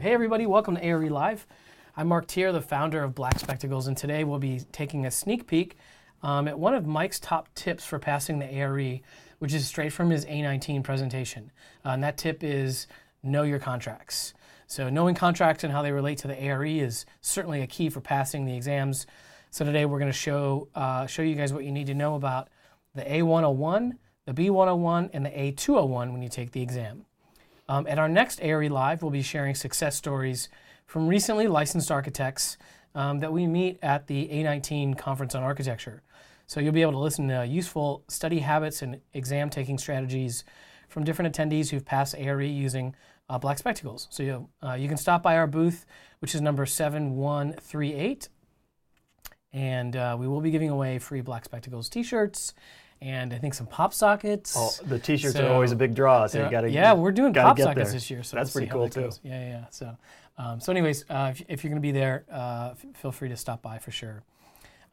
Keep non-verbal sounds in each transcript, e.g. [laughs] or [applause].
Hey, everybody, welcome to ARE Live. I'm Marc Teer, the founder of Black Spectacles, and today we'll be taking a sneak peek um, at one of Mike's top tips for passing the ARE, which is straight from his A19 presentation. Uh, and that tip is know your contracts. So, knowing contracts and how they relate to the ARE is certainly a key for passing the exams. So, today we're going to show, uh, show you guys what you need to know about the A101, the B101, and the A201 when you take the exam. Um, at our next ARE Live, we'll be sharing success stories from recently licensed architects um, that we meet at the A19 Conference on Architecture. So you'll be able to listen to useful study habits and exam taking strategies from different attendees who've passed ARE using uh, black spectacles. So you, uh, you can stop by our booth, which is number 7138, and uh, we will be giving away free black spectacles t shirts and I think some pop sockets. Oh, the T-shirts so, are always a big draw, so you got to. Yeah, we're doing pop sockets this year, so that's we'll pretty cool too. Goes. Yeah, yeah. So, um, so anyways, uh, if, if, you're going to be there, uh, f- feel free to stop by for sure.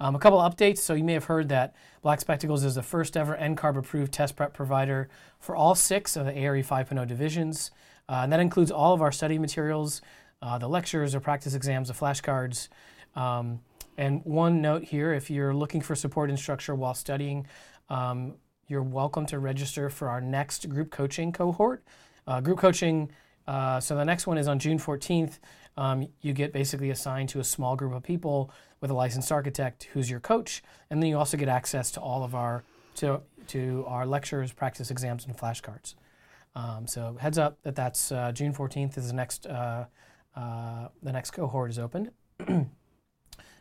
Um, a couple updates. So you may have heard that Black Spectacles is the first ever NCARB approved test prep provider for all six of the ARE 5.0 divisions, uh, and that includes all of our study materials, uh, the lectures, the practice exams, the flashcards. Um, and one note here: if you're looking for support and structure while studying. Um, you're welcome to register for our next group coaching cohort. Uh, group coaching, uh, so the next one is on June 14th. Um, you get basically assigned to a small group of people with a licensed architect who's your coach, and then you also get access to all of our to to our lectures, practice exams, and flashcards. Um, so heads up that that's uh, June 14th is the next uh, uh, the next cohort is opened. [clears throat]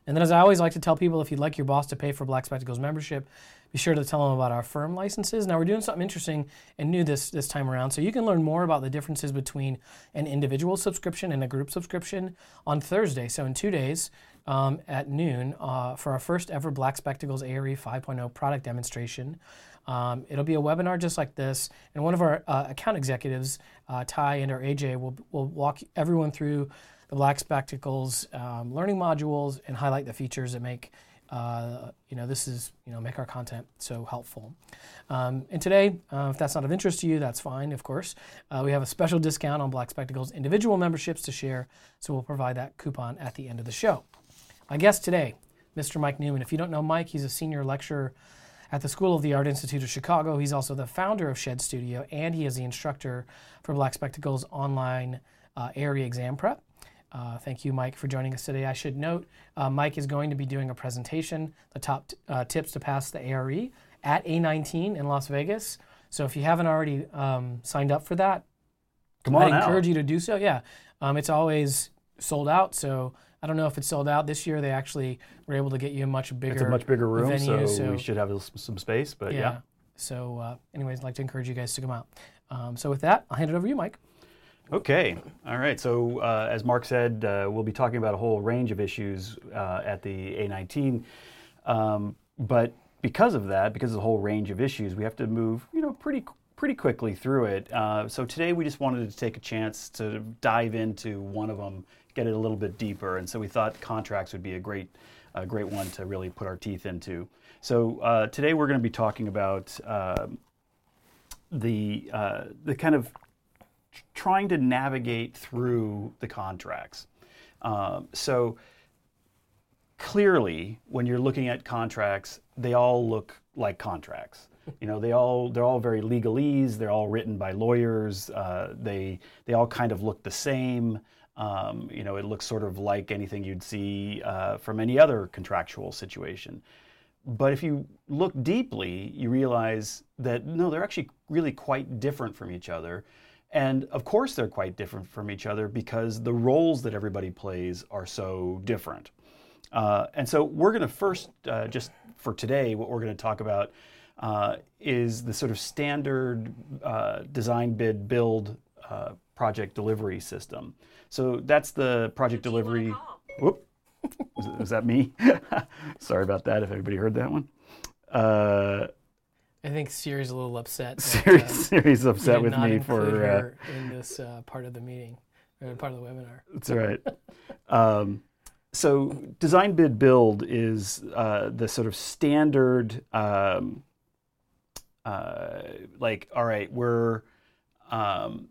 And then, as I always like to tell people, if you'd like your boss to pay for Black Spectacles membership, be sure to tell them about our firm licenses. Now, we're doing something interesting and new this, this time around. So, you can learn more about the differences between an individual subscription and a group subscription on Thursday. So, in two days um, at noon, uh, for our first ever Black Spectacles ARE 5.0 product demonstration. Um, it'll be a webinar just like this, and one of our uh, account executives, uh, Ty and our AJ, will, will walk everyone through the Black Spectacles um, learning modules and highlight the features that make uh, you know this is you know make our content so helpful. Um, and today, uh, if that's not of interest to you, that's fine. Of course, uh, we have a special discount on Black Spectacles individual memberships to share, so we'll provide that coupon at the end of the show. My guest today, Mr. Mike Newman. If you don't know Mike, he's a senior lecturer at the School of the Art Institute of Chicago. He's also the founder of Shed Studio, and he is the instructor for Black Spectacles online uh, ARE exam prep. Uh, thank you, Mike, for joining us today. I should note uh, Mike is going to be doing a presentation, the top t- uh, tips to pass the ARE at A19 in Las Vegas. So if you haven't already um, signed up for that, come on I encourage out. you to do so. Yeah, um, it's always sold out. So I don't know if it's sold out this year. They actually were able to get you a much bigger, it's a much bigger room, venue, so, so, we should have some space. But yeah. yeah. So, uh, anyways, I'd like to encourage you guys to come out. Um, so with that, I'll hand it over to you, Mike. Okay, all right. So, uh, as Mark said, uh, we'll be talking about a whole range of issues uh, at the A19. Um, but because of that, because of the whole range of issues, we have to move, you know, pretty pretty quickly through it. Uh, so today we just wanted to take a chance to dive into one of them, get it a little bit deeper, and so we thought contracts would be a great a great one to really put our teeth into. So uh, today we're going to be talking about um, the uh, the kind of trying to navigate through the contracts. Um, so clearly, when you're looking at contracts, they all look like contracts. You know, they all they're all very legalese. They're all written by lawyers. Uh, they they all kind of look the same. Um, you know, it looks sort of like anything you'd see uh, from any other contractual situation. But if you look deeply, you realize that no, they're actually really quite different from each other. And of course, they're quite different from each other because the roles that everybody plays are so different. Uh, and so, we're going to first, uh, just for today, what we're going to talk about uh, is the sort of standard uh, design, bid, build uh, project delivery system. So, that's the project delivery. Whoop. was, that me? [laughs] Sorry about that if everybody heard that one. Uh, I think Siri's a little upset. [laughs] Siri, uh, Siri's upset with me for uh, in this uh, part of the meeting, or part of the webinar. That's right. um, so, design bid build is uh, the sort of standard, um, uh, like, all right, we're um,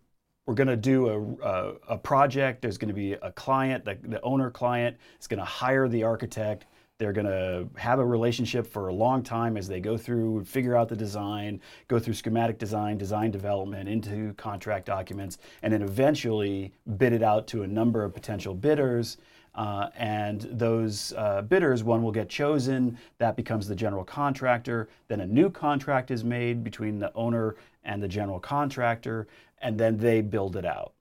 we're going to do a, a, a, project. There's going to be a client, the, the owner client is going to hire the architect. They're going to have a relationship for a long time as they go through, figure out the design, go through schematic design, design development, into contract documents, and then eventually bid it out to a number of potential bidders. Uh, and those uh, bidders, one will get chosen, that becomes the general contractor. Then a new contract is made between the owner and the general contractor and then they build it out.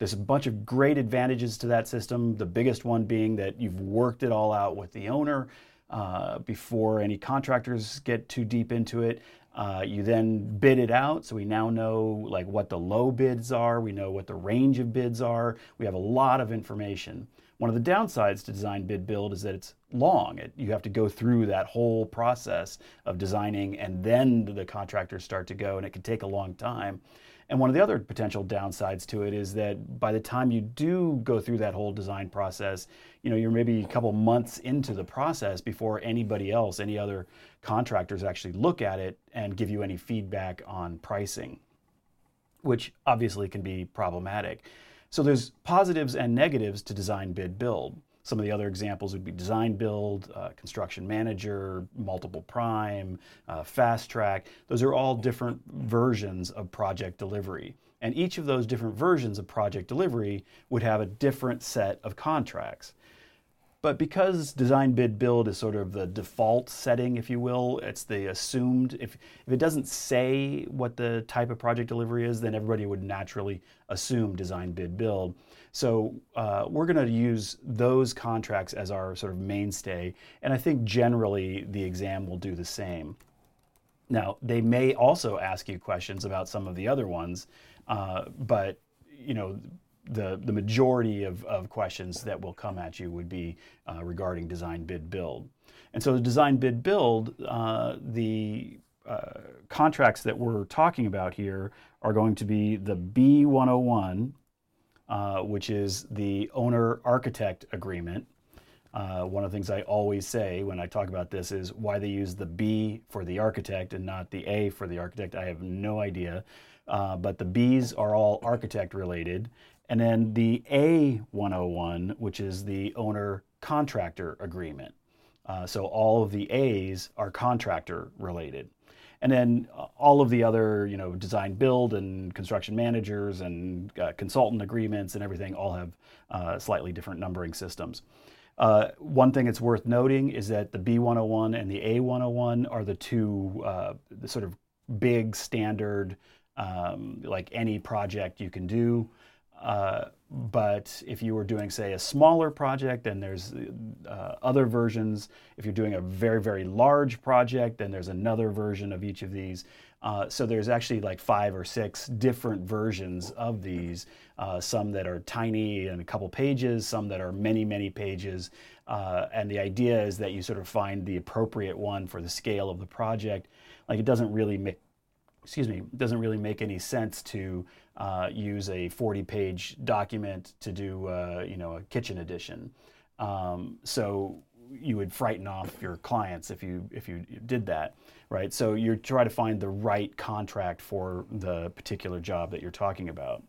There's a bunch of great advantages to that system. The biggest one being that you've worked it all out with the owner uh, before any contractors get too deep into it. Uh, you then bid it out, so we now know like what the low bids are. We know what the range of bids are. We have a lot of information. One of the downsides to design bid build is that it's long. It, you have to go through that whole process of designing, and then the contractors start to go, and it can take a long time. And one of the other potential downsides to it is that by the time you do go through that whole design process, you know, you're maybe a couple months into the process before anybody else, any other contractors actually look at it and give you any feedback on pricing, which obviously can be problematic. So there's positives and negatives to design bid build. Some of the other examples would be design build, uh, construction manager, multiple prime, uh, fast track. Those are all different versions of project delivery. And each of those different versions of project delivery would have a different set of contracts. But because design bid build is sort of the default setting, if you will, it's the assumed, if, if it doesn't say what the type of project delivery is, then everybody would naturally assume design bid build. So uh, we're going to use those contracts as our sort of mainstay, and I think generally the exam will do the same. Now, they may also ask you questions about some of the other ones, uh, but you know, the, the majority of, of questions that will come at you would be uh, regarding design bid build. And so the design bid build, uh, the uh, contracts that we're talking about here are going to be the B101, uh, which is the owner architect agreement. Uh, one of the things I always say when I talk about this is why they use the B for the architect and not the A for the architect. I have no idea. Uh, but the B's are all architect related. And then the A101, which is the owner contractor agreement. Uh, so all of the A's are contractor related. And then uh, all of the other, you know, design build and construction managers and uh, consultant agreements and everything all have uh, slightly different numbering systems. Uh, one thing that's worth noting is that the B101 and the A101 are the two uh, the sort of big standard, um, like any project you can do. Uh, but if you were doing, say, a smaller project, then there's uh, other versions. If you're doing a very, very large project, then there's another version of each of these. Uh, so there's actually like five or six different versions of these. Uh, some that are tiny and a couple pages, some that are many, many pages. Uh, and the idea is that you sort of find the appropriate one for the scale of the project. Like it doesn't really make excuse me, doesn't really make any sense to uh, use a 40-page document to do, uh, you know, a kitchen edition. Um, so you would frighten off your clients if you if you did that, right? So you try to find the right contract for the particular job that you're talking about.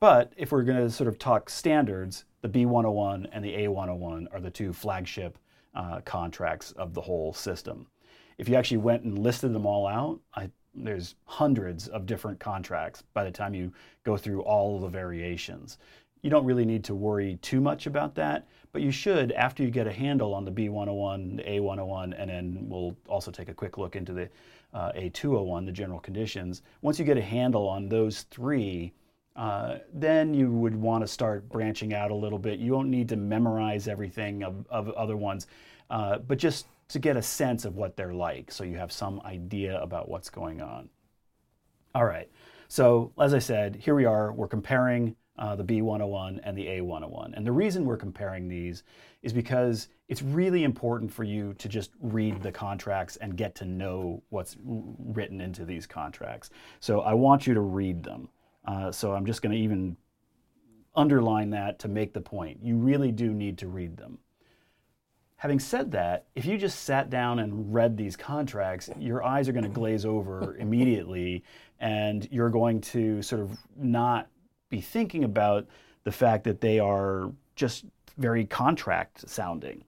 But if we're going to sort of talk standards, the B101 and the A101 are the two flagship uh, contracts of the whole system. If you actually went and listed them all out, I there's hundreds of different contracts by the time you go through all the variations. You don't really need to worry too much about that, but you should after you get a handle on the B101, the A101, and then we'll also take a quick look into the uh, A201, the general conditions. Once you get a handle on those three, uh, then you would want to start branching out a little bit. You don't need to memorize everything of, of other ones, uh, but just to get a sense of what they're like so you have some idea about what's going on. All right, so as I said, here we are, we're comparing uh, the B101 and the A101. And the reason we're comparing these is because it's really important for you to just read the contracts and get to know what's written into these contracts. So I want you to read them. Uh, so I'm just going to even underline that to make the point. You really do need to read them. Having said that, if you just sat down and read these contracts, your eyes are going to glaze over [laughs] immediately and you're going to sort of not be thinking about the fact that they are just very contract sounding.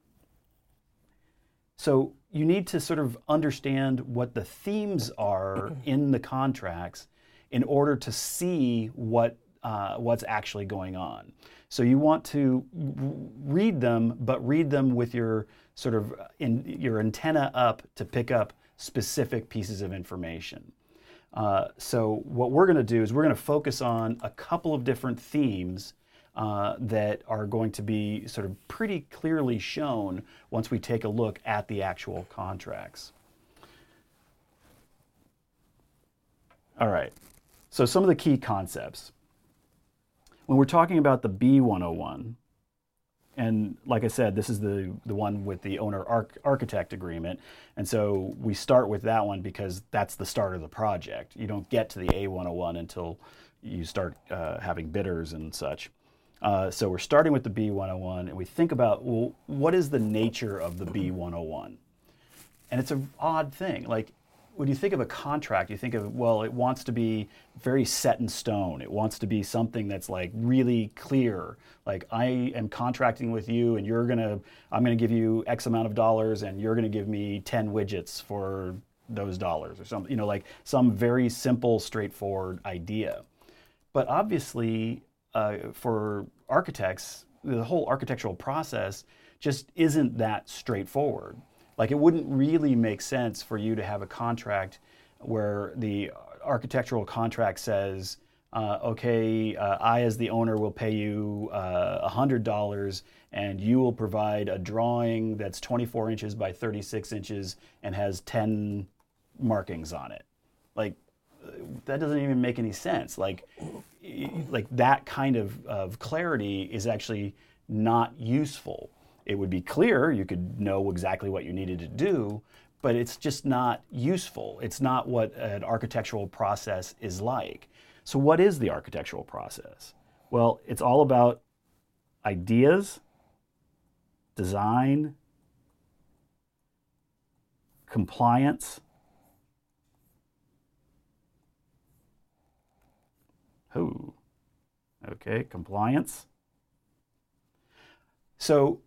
So you need to sort of understand what the themes are [clears throat] in the contracts in order to see what uh, what's actually going on. So you want to read them, but read them with your sort of in, your antenna up to pick up specific pieces of information. Uh, so what we're going to do is we're going to focus on a couple of different themes uh, that are going to be sort of pretty clearly shown once we take a look at the actual contracts. All right, so some of the key concepts. When we're talking about the B101, and like I said, this is the, the one with the owner arch- architect agreement. And so we start with that one because that's the start of the project. You don't get to the A101 until you start uh, having bidders and such. Uh, so we're starting with the B101 and we think about, well, what is the nature of the B101? And it's an odd thing. Like when you think of a contract, you think of, well, it wants to be very set in stone. It wants to be something that's like really clear. Like I am contracting with you and you're going to, I'm going to give you X amount of dollars and you're going to give me 10 widgets for those dollars or something, you know, like some very simple, straightforward idea. But obviously, uh, for architects, the whole architectural process just isn't that straightforward. Like it wouldn't really make sense for you to have a contract where the architectural contract says, uh, okay, uh, I as the owner will pay you uh, $100 and you will provide a drawing that's 24 inches by 36 inches and has 10 markings on it. Like, that doesn't even make any sense. Like, like that kind of, of clarity is actually not useful it would be clear, you could know exactly what you needed to do, but it's just not useful. It's not what an architectural process is like. So, what is the architectural process? Well, it's all about ideas, design, compliance. Oh, okay, compliance. So,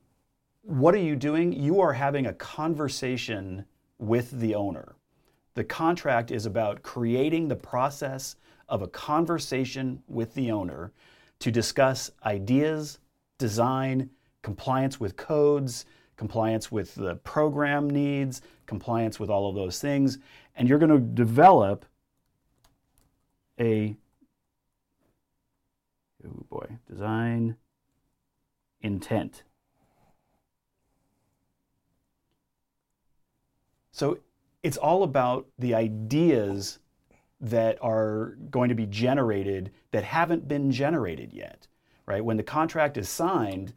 what are you doing? You are having a conversation with the owner. The contract is about creating the process of a conversation with the owner to discuss ideas, design, compliance with codes, compliance with the program needs, compliance with all of those things. And you're going to develop a, oh boy, design intent. So it's all about the ideas that are going to be generated that haven't been generated yet, right? When the contract is signed,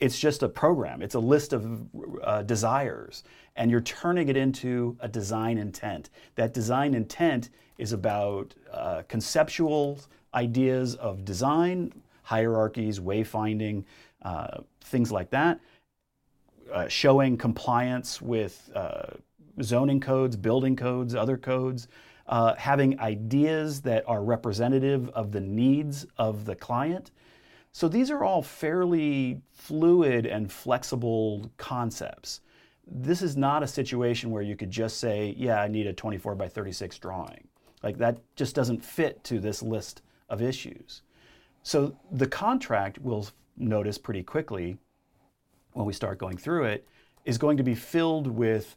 it's just a program, it's a list of uh, desires, and you're turning it into a design intent. That design intent is about uh, conceptual ideas of design, hierarchies, wayfinding, uh, things like that, uh, showing compliance with uh, zoning codes, building codes, other codes, uh, having ideas that are representative of the needs of the client. So these are all fairly fluid and flexible concepts. This is not a situation where you could just say, yeah, I need a 24 by 36 drawing. Like that just doesn't fit to this list of issues. So the contract, we'll notice pretty quickly when we start going through it, is going to be filled with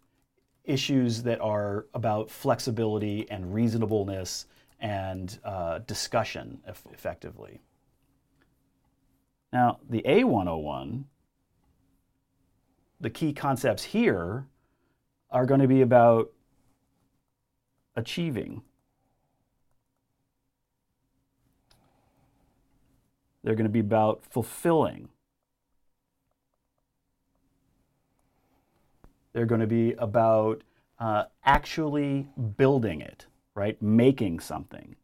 issues that are about flexibility and reasonableness and uh, discussion effectively. Now, the A101, the key concepts here are going to be about achieving. They're going to be about fulfilling. They're going to be about uh, actually building it, right? Making something.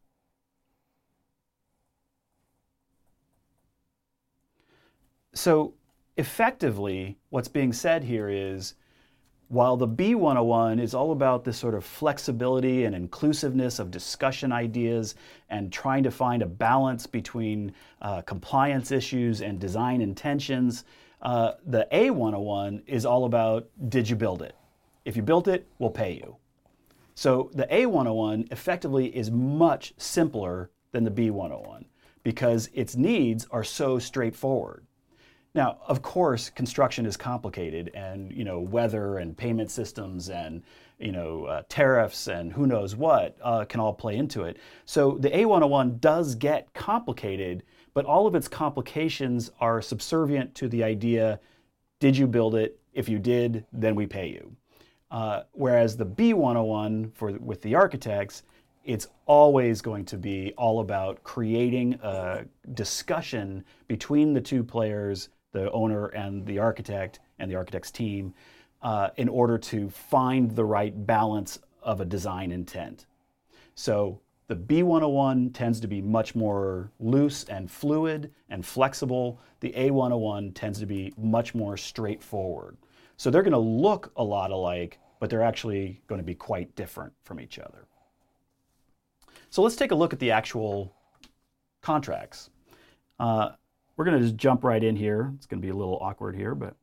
So, effectively, what's being said here is while the B101 is all about this sort of flexibility and inclusiveness of discussion ideas and trying to find a balance between uh, compliance issues and design intentions, uh, the A101 is all about did you build it? If you built it, we'll pay you. So the A101 effectively is much simpler than the B101 because its needs are so straightforward. Now, of course, construction is complicated, and you know weather and payment systems and you know uh, tariffs and who knows what uh, can all play into it. So the A101 does get complicated, but all of its complications are subservient to the idea: did you build it? If you did, then we pay you. Uh, whereas the B101 for with the architects, it's always going to be all about creating a discussion between the two players the owner and the architect and the architect's team uh, in order to find the right balance of a design intent. So the B101 tends to be much more loose and fluid and flexible. The A101 tends to be much more straightforward. So they're going to look a lot alike, but they're actually going to be quite different from each other. So let's take a look at the actual contracts. Uh, we're going to just jump right in here. It's going to be a little awkward here, but.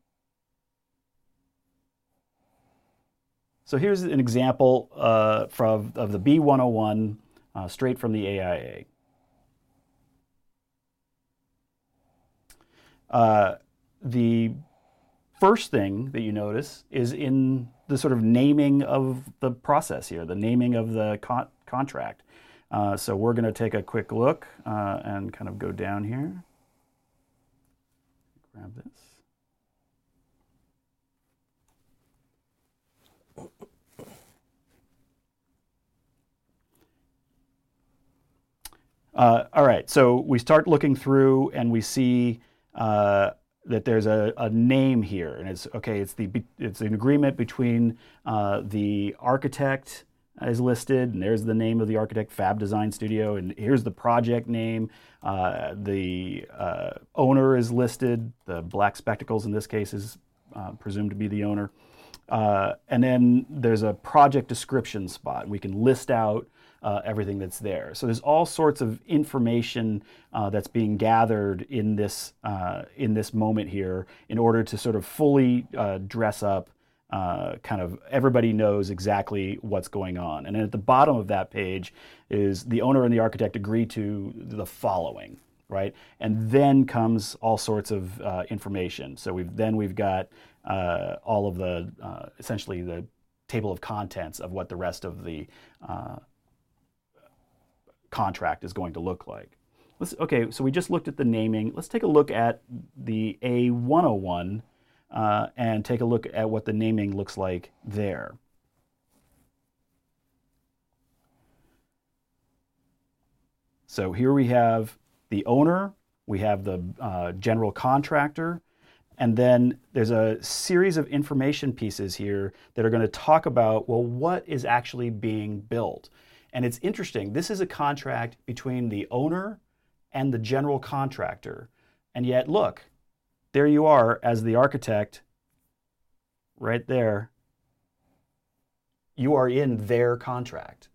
So here's an example uh, from, of the B101 uh, straight from the AIA. Uh, the first thing that you notice is in the sort of naming of the process here, the naming of the con- contract. Uh, so we're going to take a quick look uh, and kind of go down here grab this. Uh, all right, so we start looking through and we see uh, that there's a, a, name here, and it's okay. It's the it's an agreement between uh, the architect is listed, and there's the name of the architect, Fab Design Studio, and here's the project name. Uh, the uh, owner is listed. The Black Spectacles, in this case, is uh, presumed to be the owner. And then there's a project description spot. We can list out uh, everything that's there. So there's all sorts of information uh, that's being gathered in this in this moment here in order to sort of fully dress up uh, kind of everybody knows exactly what's going on. And at the bottom of that page is the owner and the architect agree to the following, right? And then comes all sorts of uh, information. So we've then we've got uh, all of the uh, essentially the table of contents of what the rest of the uh, contract is going to look like. Let's, okay, so we just looked at the naming. Let's take a look at the A101 uh, and take a look at what the naming looks like there. So here we have the owner, we have the uh, general contractor, and then there's a series of information pieces here that are going to talk about, well, what is actually being built. And it's interesting, this is a contract between the owner and the general contractor. And yet, look, there you are as the architect, right there. You are in their contract.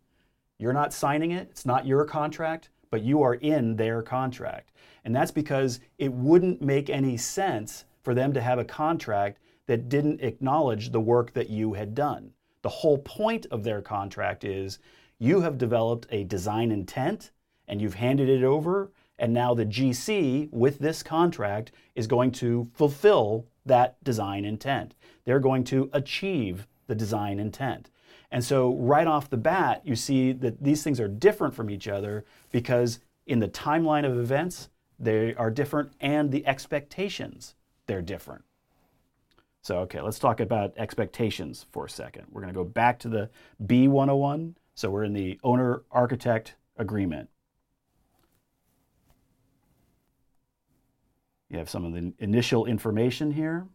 You're not signing it, it's not your contract, but you are in their contract. And that's because it wouldn't make any sense for them to have a contract that didn't acknowledge the work that you had done. The whole point of their contract is you have developed a design intent and you've handed it over and now the GC, with this contract, is going to fulfill that design intent. They're going to achieve the design intent. And so, right off the bat, you see that these things are different from each other because in the timeline of events, they are different and the expectations, they're different. So, okay, let's talk about expectations for a second. We're going to go back to the B101. So, we're in the owner architect agreement. You have some of the initial information here,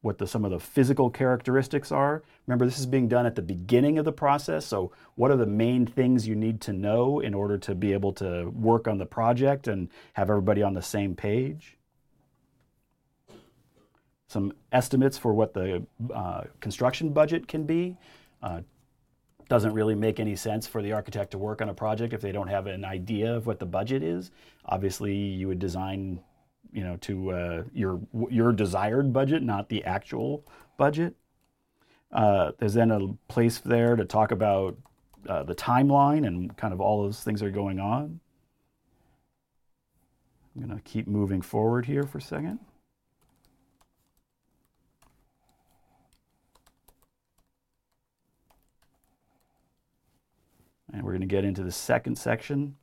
what the, some of the physical characteristics are. Remember, this is being done at the beginning of the process, so what are the main things you need to know in order to be able to work on the project and have everybody on the same page? Some estimates for what the uh, construction budget can be. Uh, doesn't really make any sense for the architect to work on a project if they don't have an idea of what the budget is. Obviously, you would design, you know, to uh, your your desired budget, not the actual budget. Uh, there's then a place there to talk about uh, the timeline and kind of all those things that are going on. I'm going to keep moving forward here for a second. And we're going to get into the second section.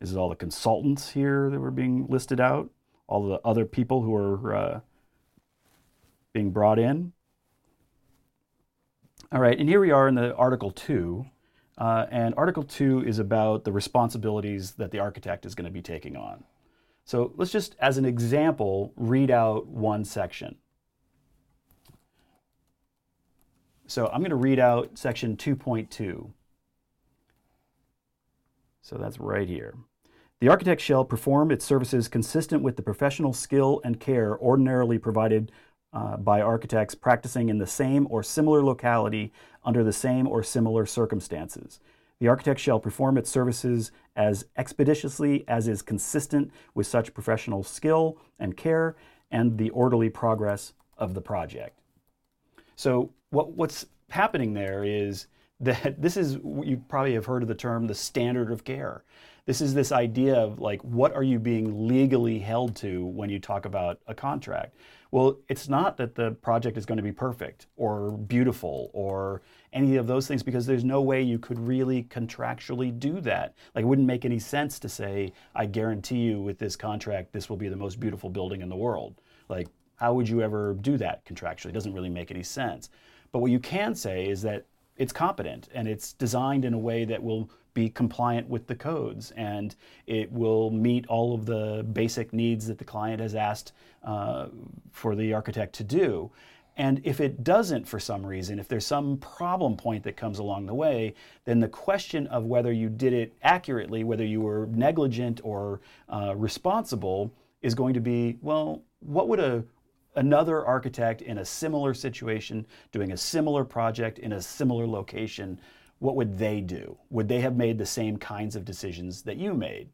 This is all the consultants here that were being listed out, all the other people who are uh, being brought in. All right, and here we are in the Article 2. Uh, and Article 2 is about the responsibilities that the architect is going to be taking on. So let's just, as an example, read out one section. So I'm going to read out section 2.2. So that's right here. The architect shall perform its services consistent with the professional skill and care ordinarily provided uh, by architects practicing in the same or similar locality under the same or similar circumstances. The architect shall perform its services as expeditiously as is consistent with such professional skill and care and the orderly progress of the project. So what, what's happening there is that [laughs] this is you probably have heard of the term the standard of care. This is this idea of like what are you being legally held to when you talk about a contract? Well, it's not that the project is going to be perfect or beautiful or any of those things because there's no way you could really contractually do that. Like it wouldn't make any sense to say I guarantee you with this contract this will be the most beautiful building in the world. Like how would you ever do that contractually? It doesn't really make any sense. But what you can say is that it's competent and it's designed in a way that will be compliant with the codes and it will meet all of the basic needs that the client has asked uh, for the architect to do. And if it doesn't for some reason, if there's some problem point that comes along the way, then the question of whether you did it accurately, whether you were negligent or uh, responsible, is going to be well, what would a another architect in a similar situation doing a similar project in a similar location, what would they do? Would they have made the same kinds of decisions that you made?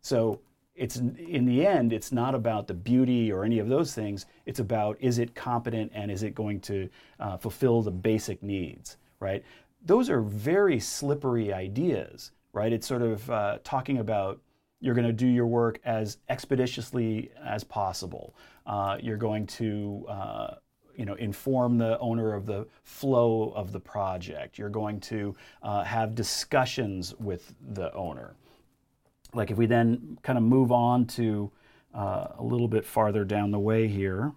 So it's in the end, it's not about the beauty or any of those things. It's about is it competent and is it going to uh, fulfill the basic needs, right? Those are very slippery ideas, right? It's sort of uh, talking about you're going to do your work as expeditiously as possible. Uh, you're going to uh, you know, inform the owner of the flow of the project. You're going to uh, have discussions with the owner. Like if we then kind of move on to uh, a little bit farther down the way here.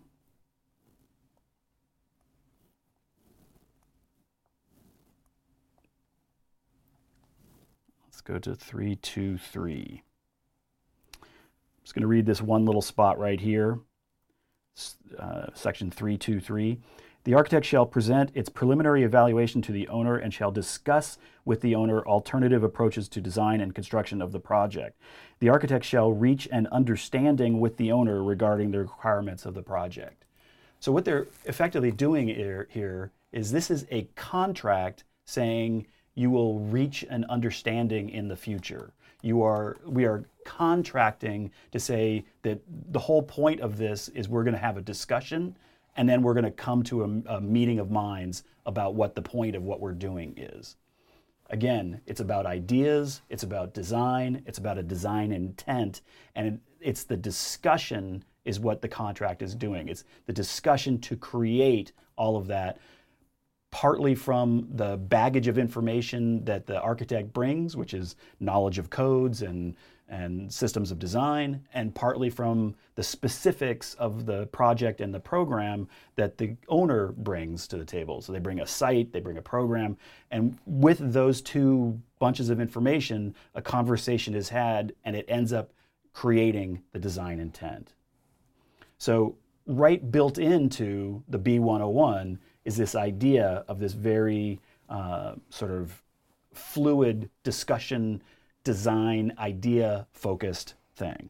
Let's go to 323 I'm just going to read this one little spot right here, uh, section 323. The architect shall present its preliminary evaluation to the owner and shall discuss with the owner alternative approaches to design and construction of the project. The architect shall reach an understanding with the owner regarding the requirements of the project. So, what they're effectively doing here, here is this is a contract saying you will reach an understanding in the future. You are, we are contracting to say that the whole point of this is we're going to have a discussion and then we're going to come to a, a, meeting of minds about what the point of what we're doing is. Again, it's about ideas, it's about design, it's about a design intent, and it's the discussion is what the contract is doing. It's the discussion to create all of that partly from the baggage of information that the architect brings, which is knowledge of codes and, and systems of design, and partly from the specifics of the project and the program that the owner brings to the table. So they bring a site, they bring a program, and with those two bunches of information, a conversation is had and it ends up creating the design intent. So, right built into the B101 is this idea of this very uh, sort of fluid discussion, design, idea focused thing.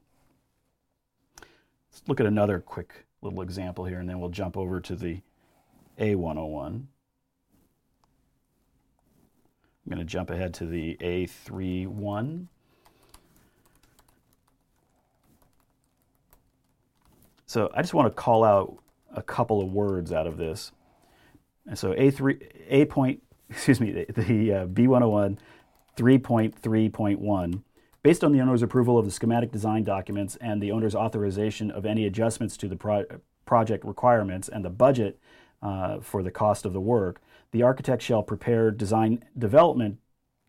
Let's look at another quick little example here, and then we'll jump over to the A101. I'm going to jump ahead to the A31. So I just want to call out a couple of words out of this. And so A3, A point, [laughs] excuse me, the, the uh, B101 3.3.1 Based on the owner's approval of the schematic design documents and the owner's authorization of any adjustments to the pro- project requirements and the budget uh, for the cost of the work, the architect shall prepare design development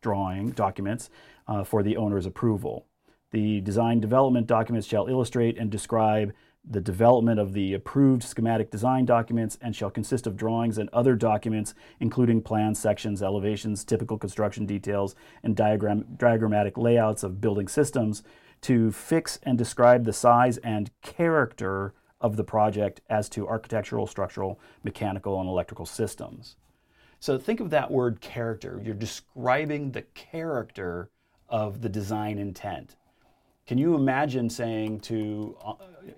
drawing documents uh, for the owner's approval. The design development documents shall illustrate and describe the development of the approved schematic design documents and shall consist of drawings and other documents, including plans, sections, elevations, typical construction details, and diagram, diagrammatic layouts of building systems to fix and describe the size and character of the project as to architectural, structural, mechanical, and electrical systems. So think of that word character. You're describing the character of the design intent. Can you imagine saying to, uh,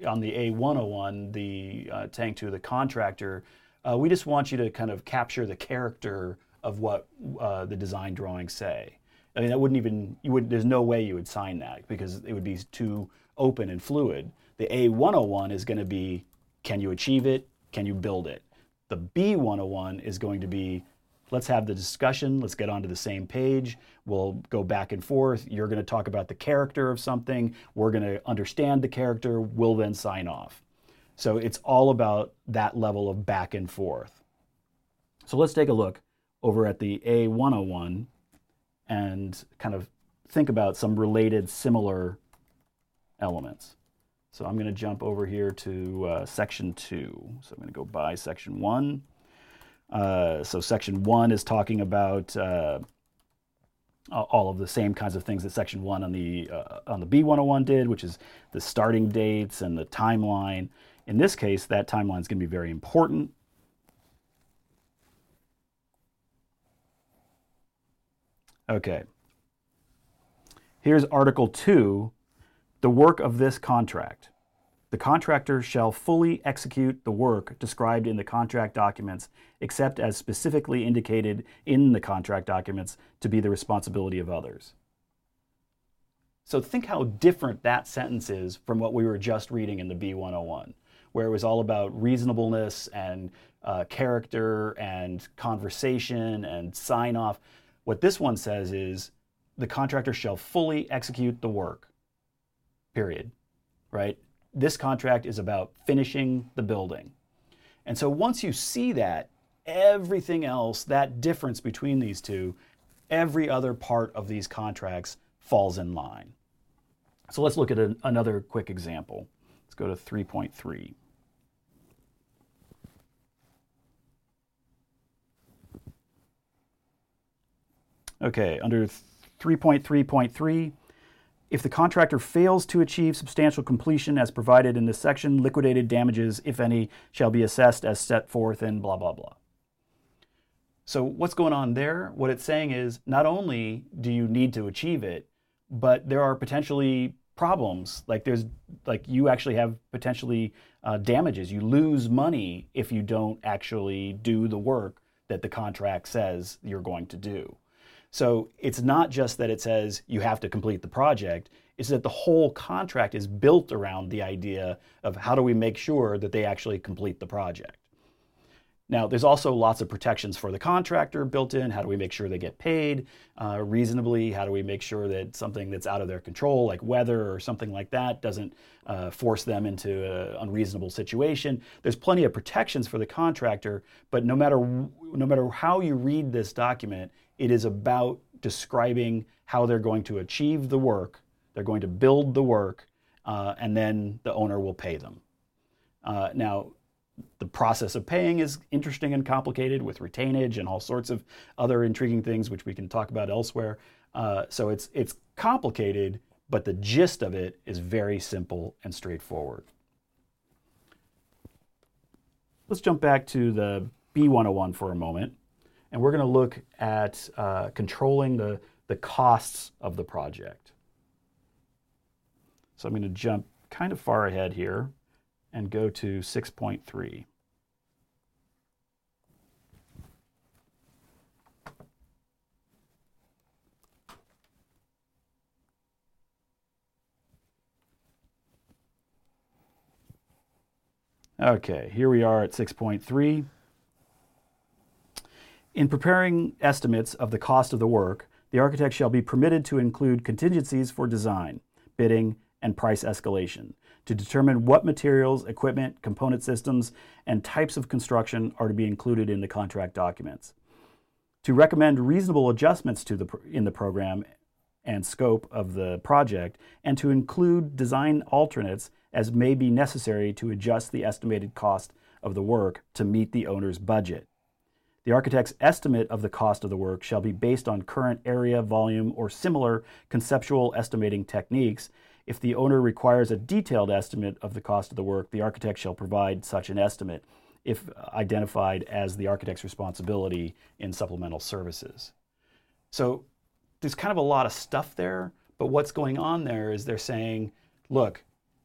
on the A101, the uh, tank to the contractor, uh, we just want you to kind of capture the character of what uh, the design drawings say? I mean, that wouldn't even, you would, there's no way you would sign that because it would be too open and fluid. The A101 is going to be, can you achieve it? Can you build it? The B101 is going to be, let's have the discussion. Let's get onto the same page. We'll go back and forth. You're going to talk about the character of something. We're going to understand the character. We'll then sign off. So it's all about that level of back and forth. So let's take a look over at the A101 and kind of think about some related similar elements. So I'm going to jump over here to uh, section two. So I'm going to go by section one. Uh, so section one is talking about uh, all of the same kinds of things that section one on the uh, on the B101 did, which is the starting dates and the timeline. In this case, that timeline is going to be very important. Okay. Here's Article 2, the work of this contract. The contractor shall fully execute the work described in the contract documents, except as specifically indicated in the contract documents to be the responsibility of others. So think how different that sentence is from what we were just reading in the B101, where it was all about reasonableness and uh, character and conversation and sign off. What this one says is the contractor shall fully execute the work, period, right? This contract is about finishing the building. And so once you see that, everything else, that difference between these two, every other part of these contracts falls in line. So let's look at a, another quick example. Let's go to 3.3. Okay, under 3.3.3, if the contractor fails to achieve substantial completion as provided in this section, liquidated damages, if any, shall be assessed as set forth in blah, blah, blah. So, what's going on there? What it's saying is not only do you need to achieve it, but there are potentially problems. Like, there's, like, you actually have potentially uh, damages. You lose money if you don't actually do the work that the contract says you're going to do. So it's not just that it says you have to complete the project, it's that the whole contract is built around the idea of how do we make sure that they actually complete the project. Now, there's also lots of protections for the contractor built in. How do we make sure they get paid uh, reasonably? How do we make sure that something that's out of their control, like weather or something like that, doesn't uh, force them into an unreasonable situation? There's plenty of protections for the contractor, but no matter no matter how you read this document, it is about describing how they're going to achieve the work, they're going to build the work, uh, and then the owner will pay them. Uh, now, the process of paying is interesting and complicated with retainage and all sorts of other intriguing things, which we can talk about elsewhere. Uh, so it's it's complicated, but the gist of it is very simple and straightforward. Let's jump back to the B101 for a moment and we're going to look at uh, controlling the, the costs of the project. So I'm going to jump kind of far ahead here and go to 6.3. Okay, here we are at 6.3. In preparing estimates of the cost of the work, the architect shall be permitted to include contingencies for design, bidding, and price escalation to determine what materials, equipment, component systems, and types of construction are to be included in the contract documents. To recommend reasonable adjustments to the, in the program and scope of the project, and to include design alternates as may be necessary to adjust the estimated cost of the work to meet the owner's budget. The architect's estimate of the cost of the work shall be based on current area, volume, or similar conceptual estimating techniques. If the owner requires a detailed estimate of the cost of the work, the architect shall provide such an estimate if identified as the architect's responsibility in supplemental services. So there's kind of a lot of stuff there, but what's going on there is they're saying, look,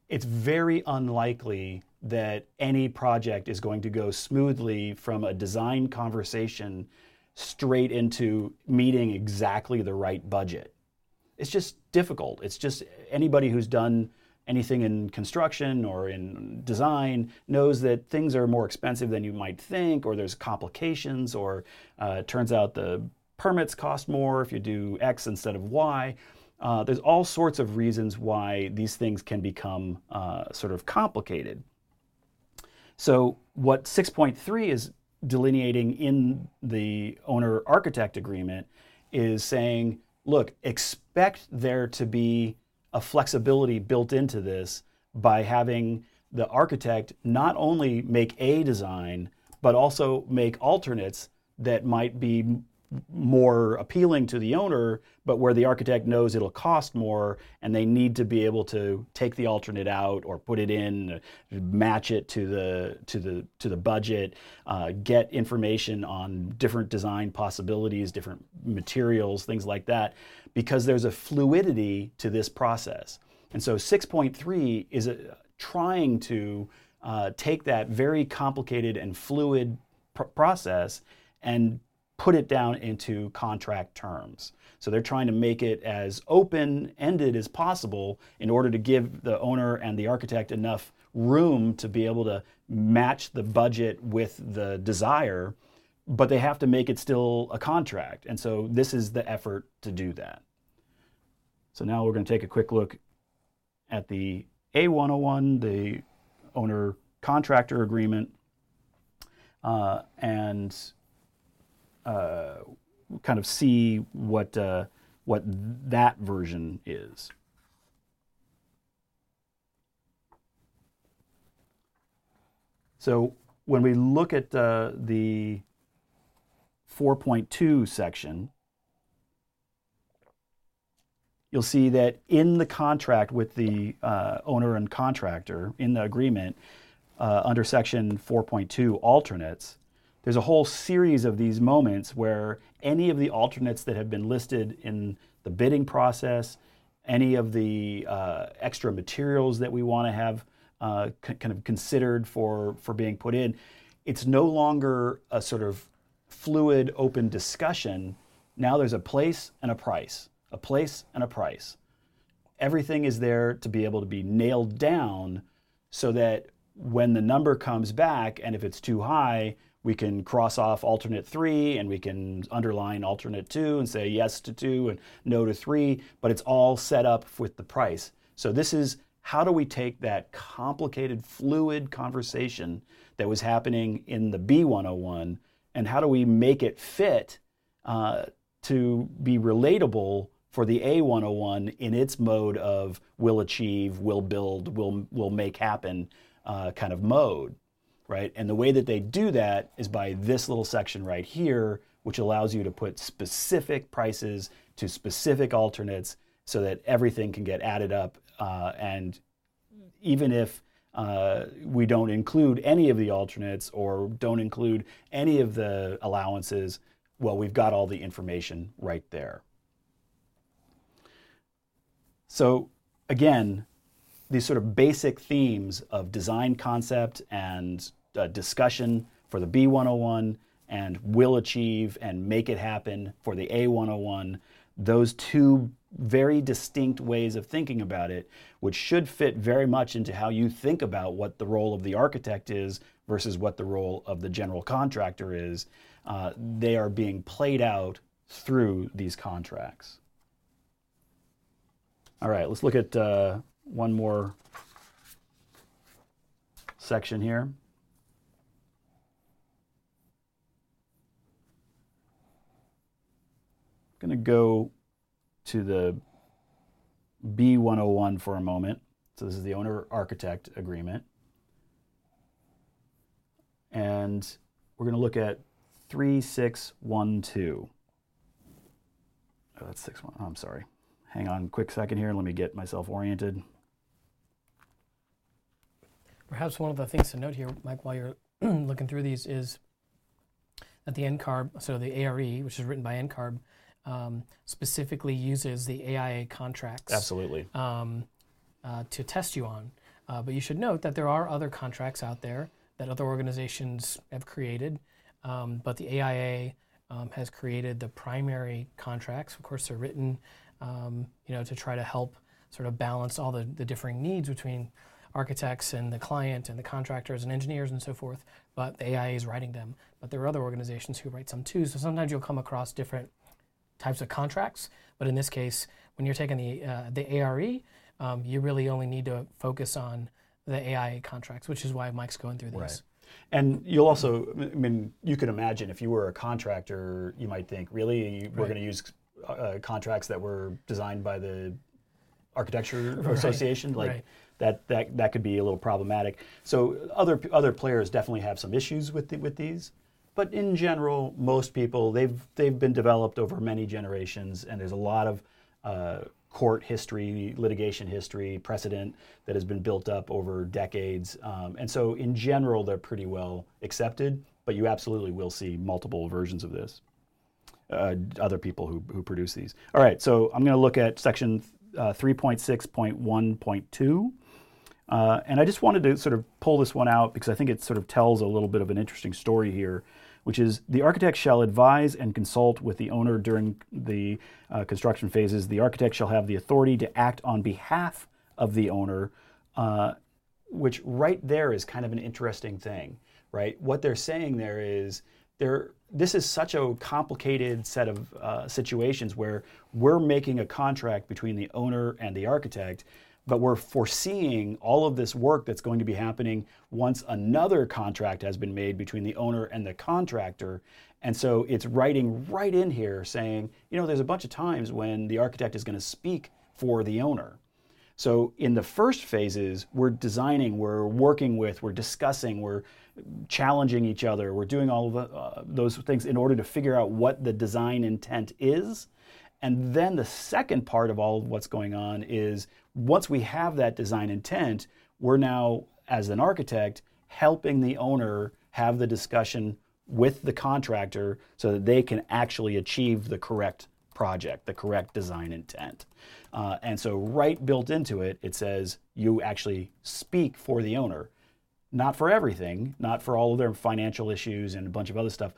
it's very unlikely that any project is going to go smoothly from a design conversation straight into meeting exactly the right budget. It's just difficult. It's just anybody who's done anything in construction or in design knows that things are more expensive than you might think, or there's complications, or uh, it turns out the permits cost more if you do X instead of Y. Uh, there's all sorts of reasons why these things can become uh, sort of complicated. So, what 6.3 is delineating in the owner architect agreement is saying, look, expect there to be a flexibility built into this by having the architect not only make a design, but also make alternates that might be more appealing to the owner, but where the architect knows it'll cost more and they need to be able to take the alternate out or put it in, match it to the to the to the budget, uh, get information on different design possibilities, different materials, things like that, because there's a fluidity to this process. And so 6.3 is a, trying to uh, take that very complicated and fluid pr- process and put it down into contract terms. So they're trying to make it as open ended as possible in order to give the owner and the architect enough room to be able to match the budget with the desire, but they have to make it still a contract. And so this is the effort to do that. So now we're going to take a quick look at the A101, the owner contractor agreement. Uh, and uh, kind of see what uh, what that version is. So when we look at uh, the 4.2 section, you'll see that in the contract with the uh, owner and contractor, in the agreement, uh, under section 4.2 alternates, there's a whole series of these moments where any of the alternates that have been listed in the bidding process, any of the uh, extra materials that we want to have uh, c- kind of considered for, for being put in, it's no longer a sort of fluid, open discussion. Now there's a place and a price, a place and a price. Everything is there to be able to be nailed down so that when the number comes back, and if it's too high, we can cross off alternate three and we can underline alternate two and say yes to two and no to three, but it's all set up with the price. So this is how do we take that complicated, fluid conversation that was happening in the B101 and how do we make it fit uh, to be relatable for the A101 in its mode of will achieve, will build, will, will make happen uh, kind of mode right? And the way that they do that is by this little section right here, which allows you to put specific prices to specific alternates so that everything can get added up. Uh, and even if uh, we don't include any of the alternates or don't include any of the allowances, well, we've got all the information right there. So, again, these sort of basic themes of design concept and uh, discussion for the B101 and will achieve and make it happen for the A101, those two very distinct ways of thinking about it, which should fit very much into how you think about what the role of the architect is versus what the role of the general contractor is. Uh, they are being played out through these contracts. All right, let's look at uh, one more section here. I'm going to go to the B101 for a moment. So this is the owner architect agreement. And we're going to look at 3612. Oh, that's 6 1. Oh, I'm sorry. Hang on quick second here. Let me get myself oriented. Perhaps one of the things to note here, Mike, while you're [clears throat] looking through these, is that the NCARB, so the ARE, which is written by NCARB, um, specifically uses the AIA contracts. Absolutely. Um, uh, to test you on. Uh, but you should note that there are other contracts out there that other organizations have created. Um, but the AIA um, has created the primary contracts. Of course, they're written, um, you know, to try to help sort of balance all the, the differing needs between architects and the client and the contractors and engineers and so forth. But the AIA is writing them. But there are other organizations who write some too. So sometimes you'll come across different types of contracts. But in this case, when you're taking the uh, the ARE, um, you really only need to focus on the AIA contracts, which is why Mike's going through this. Right. And you'll also, I mean, you can imagine if you were a contractor, you might think, really, we're going to use uh, contracts that were designed by the Architecture [laughs] right. Association, like right. That, that that could be a little problematic. So other other players definitely have some issues with the, with these. But in general, most people they've they've been developed over many generations, and there's a lot of uh, court history, litigation history, precedent that has been built up over decades. Um, and so, in general, they're pretty well accepted. But you absolutely will see multiple versions of this. Uh, other people who, who produce these. All right, so I'm going to look at section uh, 3.6.1.2. Uh, and I just wanted to sort of pull this one out because I think it sort of tells a little bit of an interesting story here which is the architect shall advise and consult with the owner during the uh, construction phases. The architect shall have the authority to act on behalf of the owner, uh, which right there is kind of an interesting thing, right? What they're saying there is there. This is such a complicated set of uh, situations where we're making a contract between the owner and the architect but we're foreseeing all of this work that's going to be happening once another contract has been made between the owner and the contractor. And so it's writing right in here saying, you know, there's a bunch of times when the architect is going to speak for the owner. So in the first phases, we're designing, we're working with, we're discussing, we're challenging each other, we're doing all of the, uh, those things in order to figure out what the design intent is. And then the second part of all of what's going on is once we have that design intent, we're now, as an architect, helping the owner have the discussion with the contractor so that they can actually achieve the correct project, the correct design intent. Uh, and so, right built into it, it says you actually speak for the owner, not for everything, not for all of their financial issues and a bunch of other stuff,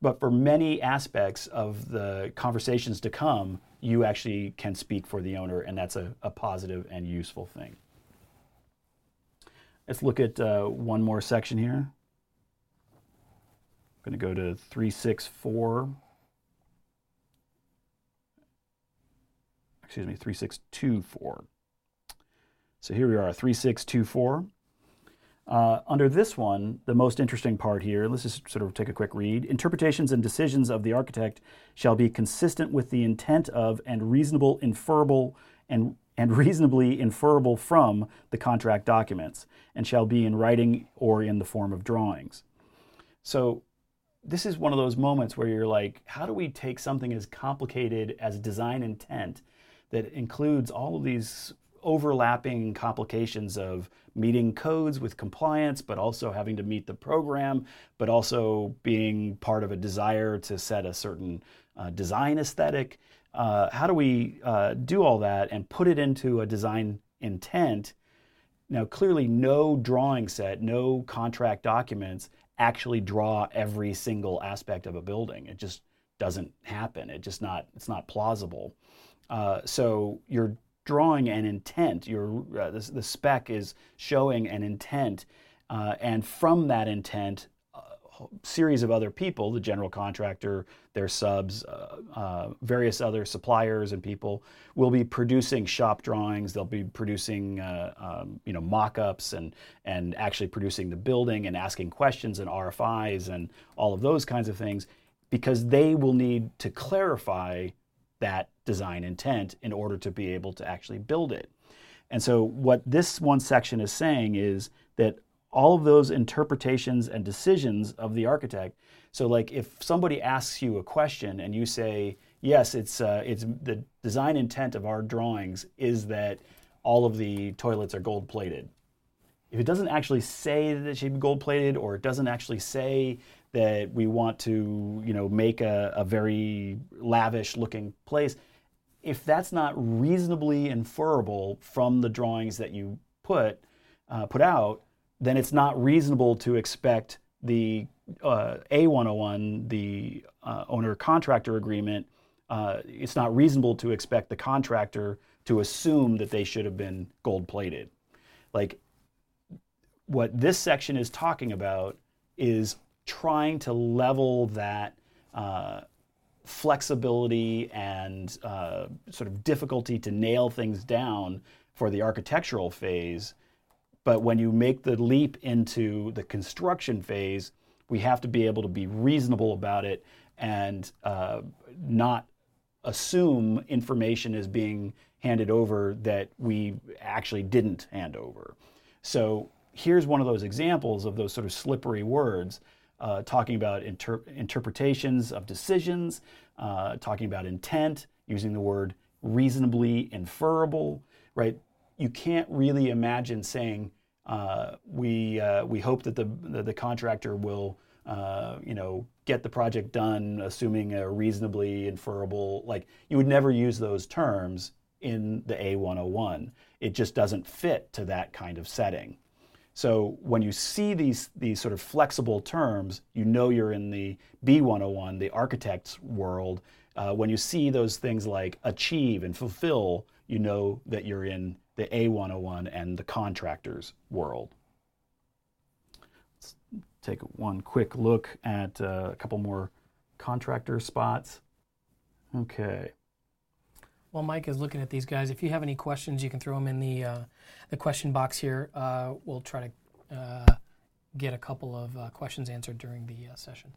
but for many aspects of the conversations to come, you actually can speak for the owner, and that's a, a positive and useful thing. Let's look at uh, one more section here. I'm going to go to 364. Excuse me, 3624. So here we are, 3624. Uh, under this one, the most interesting part here, let's just sort of take a quick read. Interpretations and decisions of the architect shall be consistent with the intent of and reasonable, inferable, and, and reasonably inferable from the contract documents, and shall be in writing or in the form of drawings. So, this is one of those moments where you're like, how do we take something as complicated as design intent that includes all of these overlapping complications of meeting codes with compliance, but also having to meet the program, but also being part of a desire to set a certain uh, design aesthetic. Uh, how do we uh, do all that and put it into a design intent, now clearly no drawing set, no contract documents actually draw every single aspect of a building. It just doesn't happen. It just not it's not plausible. Uh, so you're drawing an intent. Your uh, the, the, spec is showing an intent, uh, and from that intent, a series of other people, the general contractor, their subs, uh, uh, various other suppliers and people will be producing shop drawings. They'll be producing, uh, um, you know, mock-ups and and actually producing the building and asking questions and RFIs and all of those kinds of things, because they will need to clarify that design intent in order to be able to actually build it. And so what this one section is saying is that all of those interpretations and decisions of the architect. So, like if somebody asks you a question and you say, "Yes, it's uh, it's the design intent of our drawings is that all of the toilets are gold plated." If it doesn't actually say that it should be gold plated, or it doesn't actually say that we want to, you know, make a, a very lavish looking place, if that's not reasonably inferable from the drawings that you put uh, put out, then it's not reasonable to expect the uh, A101, the uh, owner contractor agreement, uh, it's not reasonable to expect the contractor to assume that they should have been gold plated. Like what this section is talking about is trying to level that uh, flexibility and uh, sort of difficulty to nail things down for the architectural phase but when you make the leap into the construction phase, we have to be able to be reasonable about it and uh, not assume information is being handed over that we actually didn't hand over. So here's one of those examples of those sort of slippery words, uh, talking about inter- interpretations of decisions, uh, talking about intent, using the word reasonably inferable, right? You can't really imagine saying uh, we uh, we hope that the the, the contractor will uh, you know get the project done, assuming a reasonably inferable. Like you would never use those terms in the A101. It just doesn't fit to that kind of setting. So when you see these these sort of flexible terms, you know you're in the B101, the architect's world. Uh, when you see those things like achieve and fulfill, you know that you're in the A101 and the contractors world. Let's take one quick look at uh, a couple more contractor spots. Okay. While Mike is looking at these guys, if you have any questions, you can throw them in the uh, the question box here. Uh, we'll try to uh, get a couple of uh, questions answered during the uh, session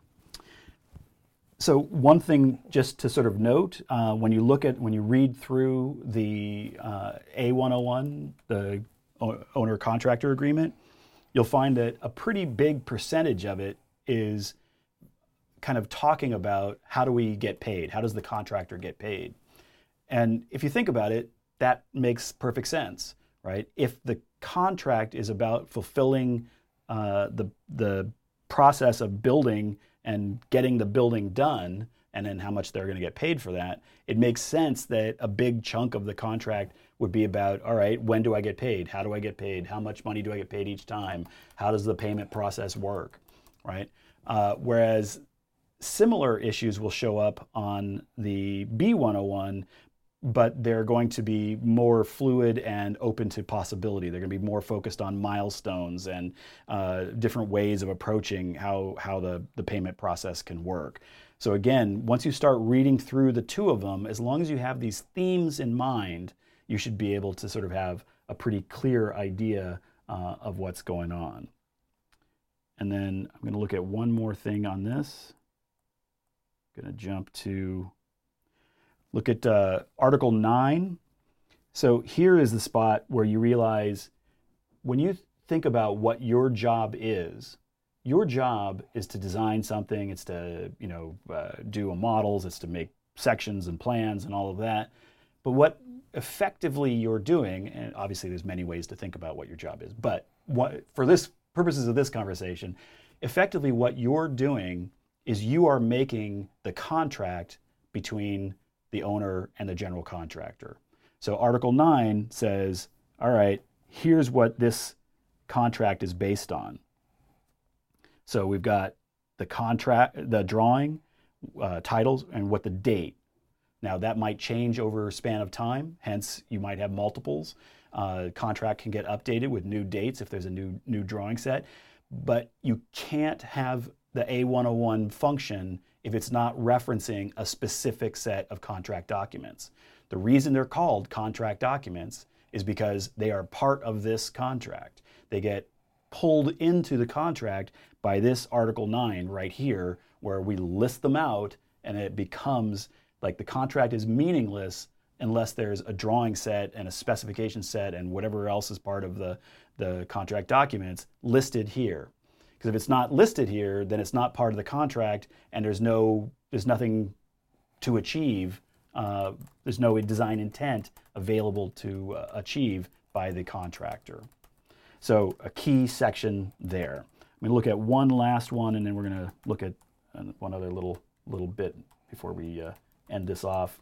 so one thing just to sort of note uh, when you look at when you read through the uh, A101, the owner contractor agreement, you'll find that a pretty big percentage of it is kind of talking about how do we get paid? How does the contractor get paid? And if you think about it, that makes perfect sense, right? If the contract is about fulfilling uh, the the process of building and getting the building done and then how much they're going to get paid for that, it makes sense that a big chunk of the contract would be about all right, when do I get paid? How do I get paid? How much money do I get paid each time? How does the payment process work? Right? Uh, whereas similar issues will show up on the B101, but they're going to be more fluid and open to possibility. They're going to be more focused on milestones and uh, different ways of approaching how, how the, the payment process can work. So, again, once you start reading through the two of them, as long as you have these themes in mind, you should be able to sort of have a pretty clear idea uh, of what's going on. And then I'm going to look at one more thing on this. I'm going to jump to Look at uh, Article 9. So here is the spot where you realize when you think about what your job is, your job is to design something, it's to, you know, uh, do models, it's to make sections and plans and all of that. But what effectively you're doing, and obviously there's many ways to think about what your job is, but what, for this purposes of this conversation, effectively what you're doing is you are making the contract between the owner and the general contractor. So Article 9 says, all right, here's what this contract is based on. So we've got the contract, the drawing, uh, titles, and what the date. Now that might change over a span of time. Hence, you might have multiples. Uh, contract can get updated with new dates if there's a new new drawing set, but you can't have the A101 function if it's not referencing a specific set of contract documents. The reason they're called contract documents is because they are part of this contract. They get pulled into the contract by this Article 9 right here, where we list them out and it becomes like the contract is meaningless unless there's a drawing set and a specification set and whatever else is part of the, the contract documents listed here. Because if it's not listed here, then it's not part of the contract and there's no there's nothing to achieve. Uh, there's no design intent available to uh, achieve by the contractor. So a key section there. I'm going to look at one last one, and then we're going to look at uh, one other little little bit before we uh, end this off.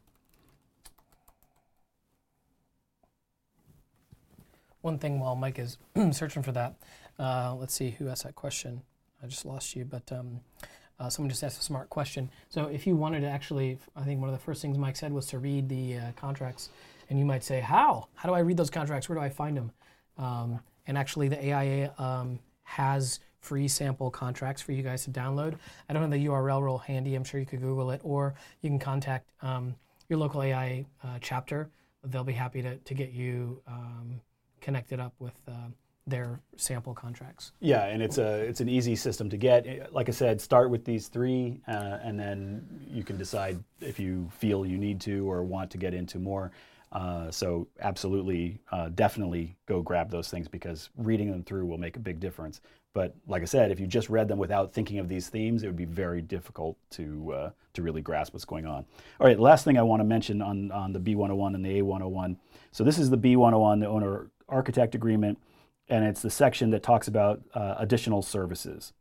One thing while Mike is [clears throat] searching for that, uh, let's see who asked that question. I just lost you, but um, uh, someone just asked a smart question. So if you wanted to actually, I think one of the first things Mike said was to read the uh, contracts, and you might say, how? How do I read those contracts? Where do I find them? Um, and actually, the AIA um, has free sample contracts for you guys to download. I don't have the URL real handy. I'm sure you could Google it, or you can contact um, your local AIA uh, chapter. They'll be happy to, to get you um, connected up with uh, their sample contracts. Yeah, and it's a it's an easy system to get. Like I said, start with these three, uh, and then you can decide if you feel you need to or want to get into more. Uh, so absolutely, uh, definitely go grab those things because reading them through will make a big difference. But like I said, if you just read them without thinking of these themes, it would be very difficult to uh, to really grasp what's going on. All right, last thing I want to mention on on the B101 and the A101. So this is the B101, the owner architect agreement, and it's the section that talks about uh, additional services.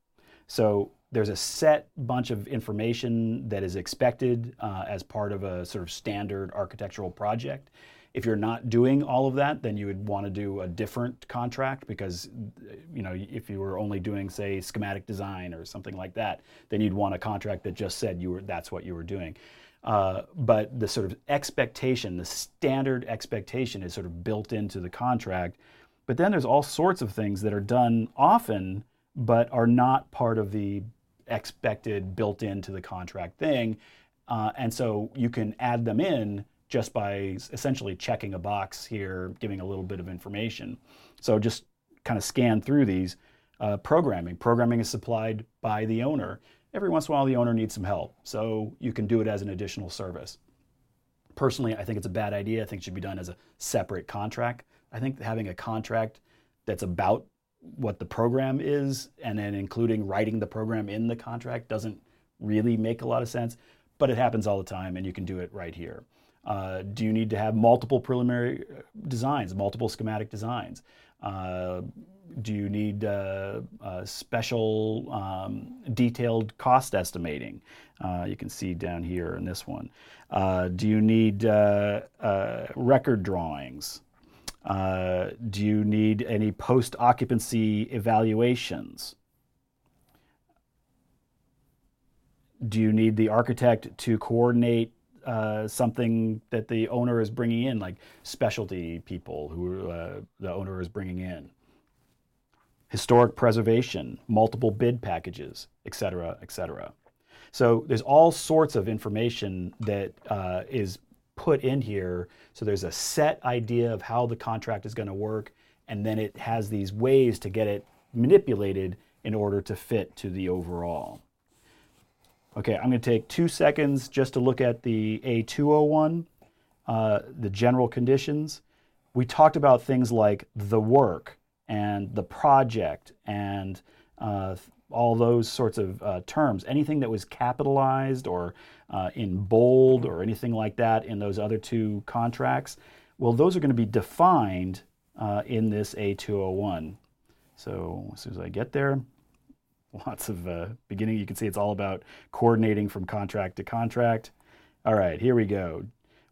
So there's a set bunch of information that is expected uh, as part of a sort of standard architectural project. If you're not doing all of that, then you would want to do a different contract because, you know, if you were only doing, say, schematic design or something like that, then you'd want a contract that just said you were that's what you were doing. Uh, but the sort of expectation, the standard expectation, is sort of built into the contract. But then there's all sorts of things that are done often, but are not part of the expected built into the contract thing. Uh, and so you can add them in just by essentially checking a box here, giving a little bit of information. So just kind of scan through these. Uh, programming. Programming is supplied by the owner. Every once in a while, the owner needs some help, so you can do it as an additional service. Personally, I think it's a bad idea. I think it should be done as a separate contract. I think having a contract that's about what the program is and then including writing the program in the contract doesn't really make a lot of sense, but it happens all the time and you can do it right here. Uh, do you need to have multiple preliminary uh, designs, multiple schematic designs? Uh, do you need uh, uh, special um, detailed cost estimating? Uh, you can see down here in this one. do you need record drawings? Uh, do you need any post occupancy evaluations? Do you need the architect to coordinate uh, something that the owner is bringing in, like specialty people who uh, the owner is bringing in? Historic preservation, multiple bid packages, et cetera, et cetera. So there's all sorts of information that uh, is put in here. So there's a set idea of how the contract is going to work, and then it has these ways to get it manipulated in order to fit to the overall. Okay, I'm going to take two seconds just to look at the A201, uh, the general conditions. We talked about things like the work and the project and uh, all those sorts of uh, terms. Anything that was capitalized or uh, in bold or anything like that in those other two contracts, well, those are going to be defined uh, in this A201. So as soon as I get there, [laughs] lots of uh, beginning. You can see it's all about coordinating from contract to contract. All right, here we go.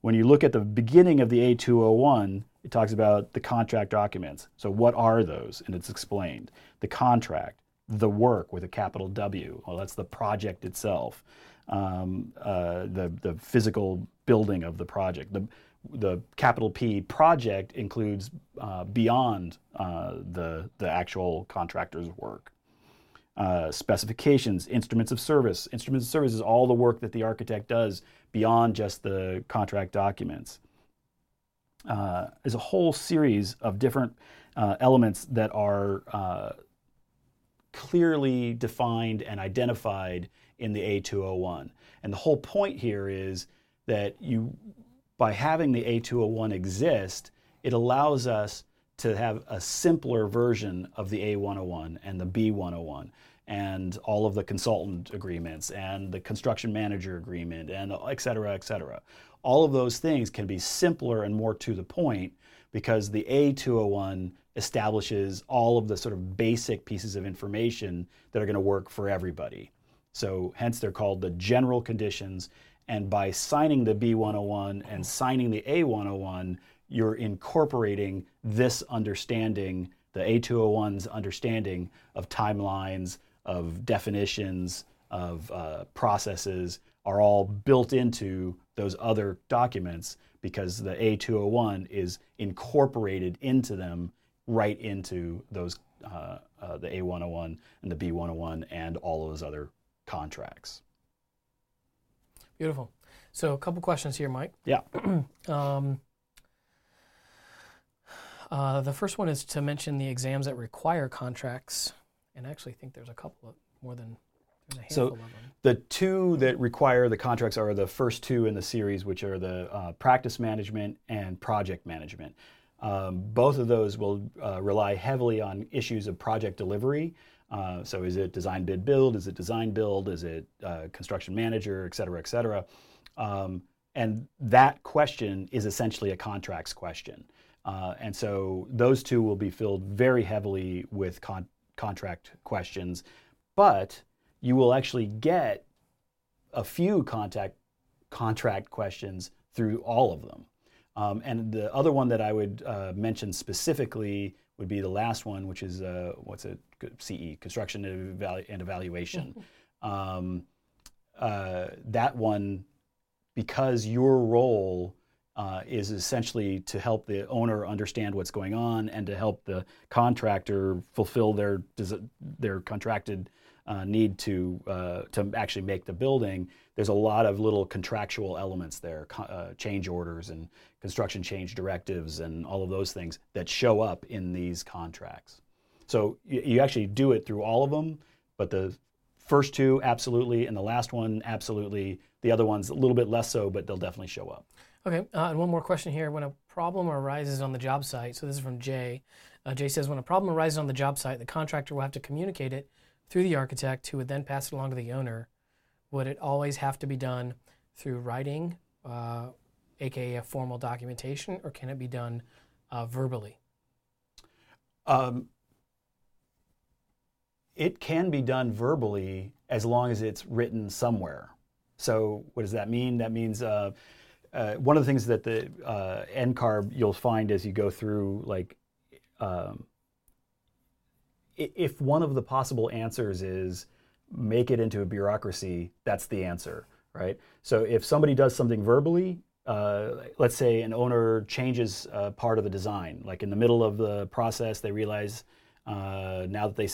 When you look at the beginning of the A201, it talks about the contract documents. So, what are those? And it's explained. The contract, the work with a capital W, well, that's the project itself, um, uh, the, the physical building of the project. The, the capital P project includes uh, beyond uh, the, the actual contractor's work. Uh, specifications, instruments of service. Instruments of service is all the work that the architect does beyond just the contract documents. Uh, there's a whole series of different uh, elements that are uh, clearly defined and identified in the A201. And the whole point here is that you, by having the A201 exist, it allows us to have a simpler version of the A101 and the B101 and all of the consultant agreements and the construction manager agreement and et cetera, et cetera. All of those things can be simpler and more to the point because the A201 establishes all of the sort of basic pieces of information that are going to work for everybody. So, hence, they're called the general conditions. And by signing the B101 and signing the A101, you're incorporating this understanding, the A201's understanding of timelines, of definitions, of uh, processes, are all built into those other documents because the A201 is incorporated into them right into those uh, uh, the A101 and the B101 and all of those other contracts. Beautiful. So a couple questions here, Mike. Yeah. [clears throat] um, uh, the first one is to mention the exams that require contracts, and I actually think there's a couple of more than there's a handful So of them. the two that require the contracts are the first two in the series, which are the uh, practice management and project management. Um, both of those will uh, rely heavily on issues of project delivery. Uh, so is it design bid build? Is it design build? Is it uh, construction manager, et cetera, et cetera? Um, and that question is essentially a contracts question. Uh, and so those two will be filled very heavily with con- contract questions, but you will actually get a few contact contract questions through all of them. Um, and the other one that I would uh, mention specifically would be the last one, which is uh, what's it? CE, construction and, evalu- and evaluation. [laughs] um, uh, that one, because your role uh, is essentially to help the owner understand what's going on and to help the contractor fulfill their their contracted uh, need to uh, to actually make the building. There's a lot of little contractual elements there, uh, change orders and construction change directives and all of those things that show up in these contracts. So you, you actually do it through all of them, but the first two absolutely, and the last one absolutely. The other ones a little bit less so, but they'll definitely show up. Okay, uh, and one more question here. When a problem arises on the job site, so this is from Jay. Uh, Jay says, when a problem arises on the job site, the contractor will have to communicate it through the architect, who would then pass it along to the owner. Would it always have to be done through writing, uh, aka a formal documentation, or can it be done uh, verbally? Um, it can be done verbally as long as it's written somewhere. So, what does that mean? That means uh, one of the things that the uh, NCARB you'll find as you go through, like, um, if one of the possible answers is make it into a bureaucracy, that's the answer, right? So, if somebody does something verbally, uh, let's say an owner changes uh, part of the design, like in the middle of the process, they realize uh, now that they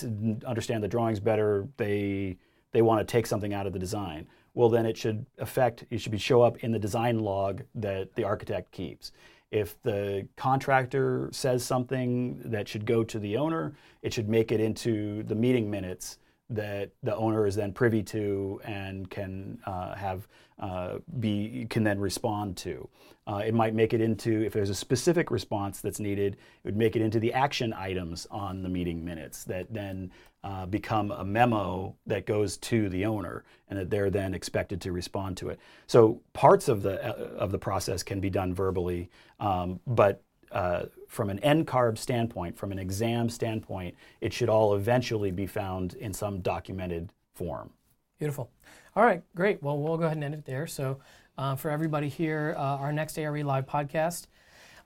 understand the drawings better, they they want to take something out of the design. Well, then it should affect. It should be show up in the design log that the architect keeps. If the contractor says something that should go to the owner, it should make it into the meeting minutes that the owner is then privy to and can uh, have uh, be can then respond to. Uh, it might make it into if there's a specific response that's needed, it would make it into the action items on the meeting minutes that then uh, become a memo that goes to the owner and that they're then expected to respond to it. So parts of the uh, of the process can be done verbally, um, but uh, from an NCARB standpoint, from an exam standpoint, it should all eventually be found in some documented form. Beautiful. All right, great. Well, we'll go ahead and end it there. So, Uh, for everybody here, uh, our next ARE Live podcast,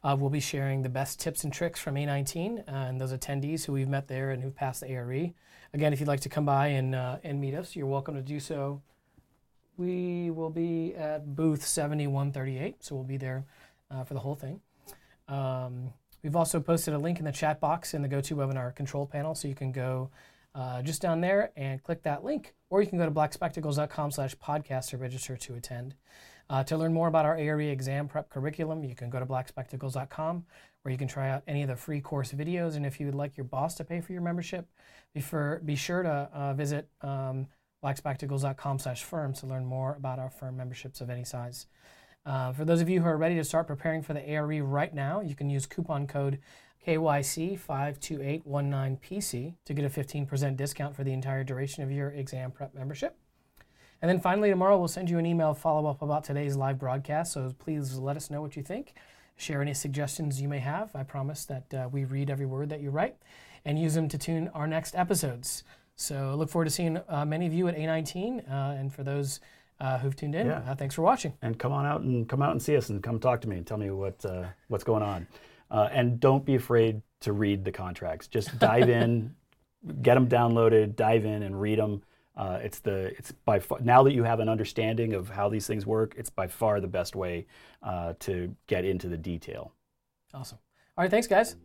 uh, we'll be sharing the best tips and tricks from A19 and those attendees who we've met there and who've passed the ARE. Again, if you'd like to come by and, uh, and meet us, you're welcome to do so. We will be at booth 7138, so we'll be there uh, for the whole thing. Um, we've also posted a link in the chat box in the GoToWebinar control panel, so you can go uh, just down there and click that link, or you can go to blackspectacles.com slash podcast to register to attend. Uh, to learn more about our ARE exam prep curriculum, you can go to blackspectacles.com where you can try out any of the free course videos. And if you would like your boss to pay for your membership, be, for, be sure to uh, visit um, blackspectacles.com slash firm to learn more about our firm memberships of any size. Uh, for those of you who are ready to start preparing for the ARE right now, you can use coupon code KYC52819PC to get a 15% discount for the entire duration of your exam prep membership. And then finally, tomorrow we'll send you an email follow up about today's live broadcast. So please let us know what you think. Share any suggestions you may have. I promise that uh, we read every word that you write and use them to tune our next episodes. So look forward to seeing uh, many of you at A19. Uh, and for those uh, who've tuned in, Yeah. uh, thanks for watching. and come on out and come out and see us and come talk to me and tell me what uh, what's going on. Uh, and don't be afraid to read the contracts. Just dive in, [laughs] get them downloaded, dive in and read them. Uh, it's the it's by far, now that you have an understanding of how these things work, it's by far the best way uh, to get into the detail. Awesome. All right, thanks, guys.